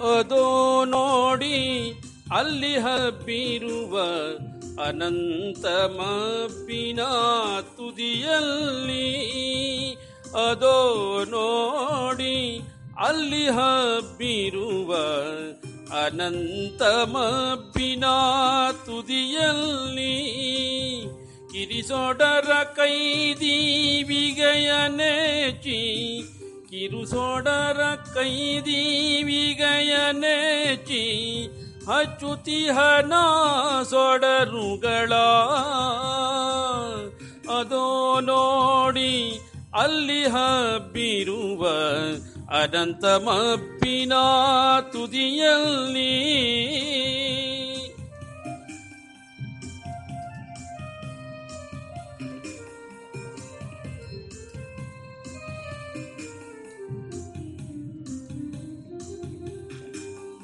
ಅದೋ ನೋಡಿ ಅಲ್ಲಿ ಹಬ್ಬಿರುವ ಅನಂತ ಮಬ್ಬಿನ ತುದಿಯಲ್ಲಿ. ಅದೋ ನೋಡಿ ಅಲ್ಲಿ ಹಬ್ಬಿರುವ ಅನಂತ ಮಬ್ಬಿನ ತುದಿಯಲ್ಲಿ. ಕಿರಿಸೊಡರ ಕೈದೀವಿಗಯನೇಚಿ ಕಿರುಸೊಡರ ಕೈದೀವಿಗಯನೇಚಿ ಹನ ಸೊಡರುಗಳ. ಅದೋ ನೋಡಿ ಅಲ್ಲಿ ಹಬ್ಬಿರುವ ಅನಂತ ಮಬ್ಬಿನ ತುದಿಯಲ್ಲಿ.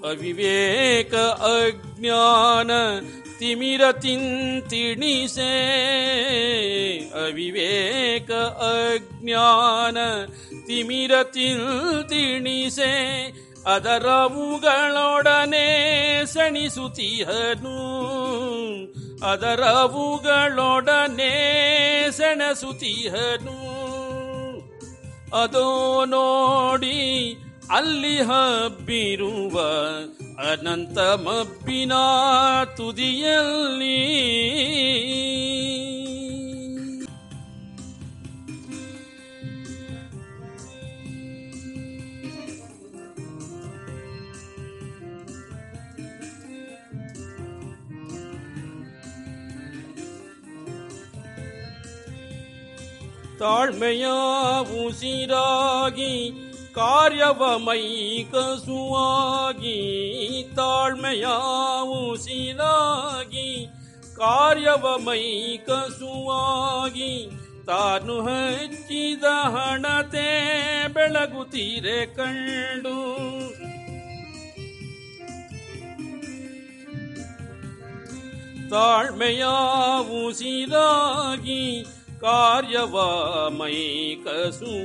ಅವಿವೇಕ ಅಜ್ಞಾನ ತಿಮಿರ ತಿಂತಿಣಿಸೆ. ಅವಿವೇಕ ಅಜ್ಞಾನ ತಿಮಿರ ತಿಂತಿಣಿಸೆ. ಅದರವುಗಳೊಡನೆ ಸಣಿಸುತ್ತಿಹನು ಅದರವುಗಳೊಡನೆ ಸೆಣಸುತ್ತಿಹನು ಅದೋ ನೋಡಿ ಅಲ್ಲಿ ಹಬ್ಬಿರುವ ಅನಂತ ಮಬ್ಬಿನ ತುದಿಯಲ್ಲಿ. ತಾಳ್ಮೆಯ ಉಸಿರಾಗಿ ಕಾರ್ಯವ ಮೈಕಸುವಾಗಿ ತಾಳ್ಮೆಯ ಉಸಿರಾಗಿ ಕಾರ್ಯವ ಮೈಕಸುವಾಗಿ ತಾನು ಹಚ್ಚಿದ ಹಣತೆ ಬೆಳಗುತ್ತೀರೆ ಕಂಡು. ತಾಳ್ಮೆಯ ಉಸಿರಾಗಿ ಕಾರ್ಯವ ಮೈಕಸುವಾಗಿ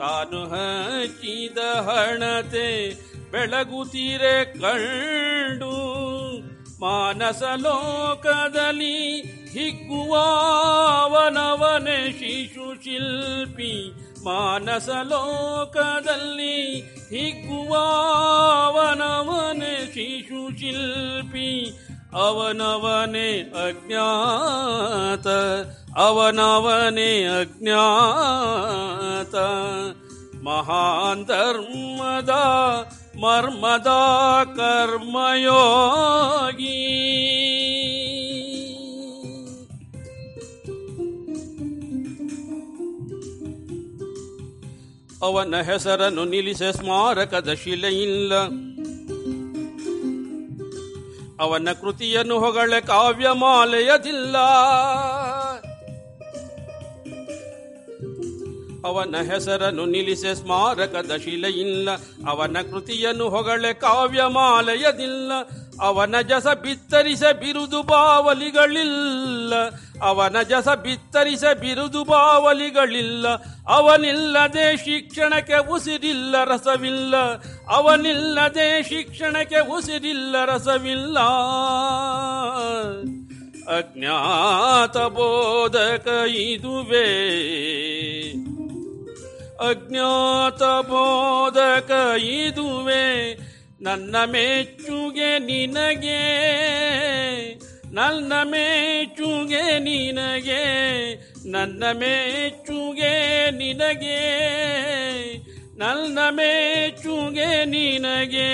ತಾನು ಹಚ್ಚಿದ ಹಣತೆ ಬೆಳಗುತ್ತೀರೆ ಕಂಡು ಮಾನಸ ಲೋಕದಲ್ಲಿ ಹಿಗ್ಗುವವನವನೇ ಶಿಶು ಶಿಲ್ಪಿ. ಮಾನಸ ಲೋಕದಲ್ಲಿ ಹಿಗ್ಗುವವನವನೇ ಶಿಶು ಶಿಲ್ಪಿ. ಅವನವನೇ ಅಜ್ಞಾತ. ಅವನವನೇ ಅಜ್ಞಾತ, ಮಹಾನ್ ಧರ್ಮದ, ಮರ್ಮದ ಕರ್ಮಯೋಗಿ. ಅವನ ಹೆಸರನ್ನು ನಿಲ್ಲಿಸ ಸ್ಮಾರಕದ ಶಿಲೆಯಿಲ್ಲ ಅವನ ಕೃತಿಯನ್ನು ಹೊಗಳೆ ಕಾವ್ಯಮಾಲೆಯದಿಲ್ಲ. ಅವನ ಹೆಸರನ್ನು ನಿಲ್ಲಿಸೆ ಸ್ಮಾರಕದ ಶಿಲೆಯಿಲ್ಲ. ಅವನ ಕೃತಿಯನ್ನು ಹೊಗಳೆ ಕಾವ್ಯಮಾಲೆಯದಿಲ್ಲ. ಅವನ ಜಸ ಬಿತ್ತರಿಸ ಬಿರುದು ಬಾವಲಿಗಳಿಲ್ಲ. ಅವನ ಜಸ ಬಿತ್ತರಿಸ ಬಿರುದು ಬಾವಲಿಗಳಿಲ್ಲ. ಅವನಿಲ್ಲದೆ ಶಿಕ್ಷಣಕ್ಕೆ ಉಸಿರಿಲ್ಲ, ರಸವಿಲ್ಲ. ಅವನಿಲ್ಲದೆ ಶಿಕ್ಷಣಕ್ಕೆ ಉಸಿರಿಲ್ಲ, ರಸವಿಲ್ಲ. ಅಜ್ಞಾತ ಬೋಧಕ ಇದುವೇ. ಅಜ್ಞಾತ ಬೋಧಕ ಇದುವೆ, ನನ್ನ ಮೆಚ್ಚುಗೆ ನಿನಗೆ, ನನ್ನ ಮೇಚುಗೆ ನಿನಗೆ, ನನ್ನ ಮೇಚುಗೆ ನಿನಗೆ, ನನ್ನ ಮೇಚುಗೆ ನಿನಗೆ.